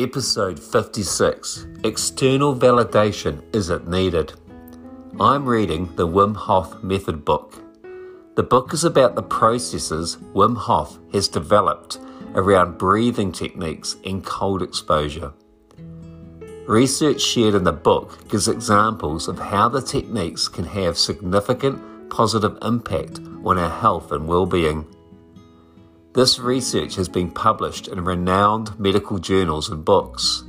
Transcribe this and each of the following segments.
Episode 56 External Validation Isn't Needed. I'm reading the Wim Hof Method book. The book is about the processes Wim Hof has developed around breathing techniques and cold exposure. Research shared in the book gives examples of how the techniques can have significant positive impact on our health and well-being. This research has been published in renowned medical journals and books.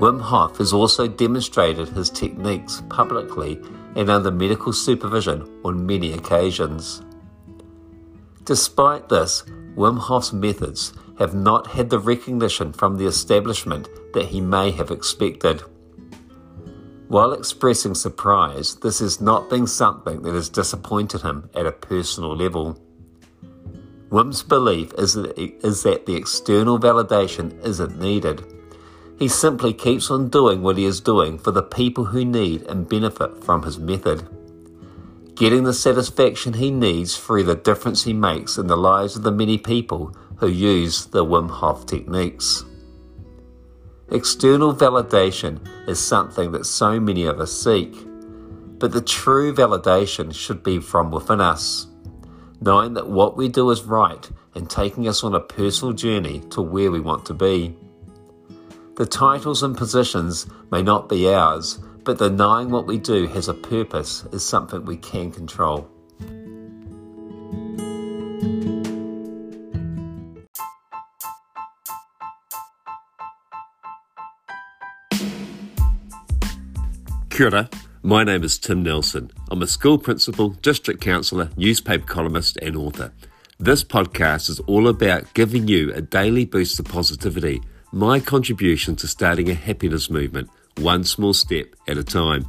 Wim Hof has also demonstrated his techniques publicly and under medical supervision on many occasions. Despite this, Wim Hof's methods have not had the recognition from the establishment that he may have expected. While expressing surprise, this has not been something that has disappointed him at a personal level. Wim's belief is that, is that the external validation isn't needed. He simply keeps on doing what he is doing for the people who need and benefit from his method. Getting the satisfaction he needs through the difference he makes in the lives of the many people who use the Wim Hof techniques. External validation is something that so many of us seek, but the true validation should be from within us knowing that what we do is right and taking us on a personal journey to where we want to be. The titles and positions may not be ours, but the knowing what we do has a purpose is something we can control. Kia ora. My name is Tim Nelson. I'm a school principal, district counsellor, newspaper columnist, and author. This podcast is all about giving you a daily boost of positivity, my contribution to starting a happiness movement, one small step at a time.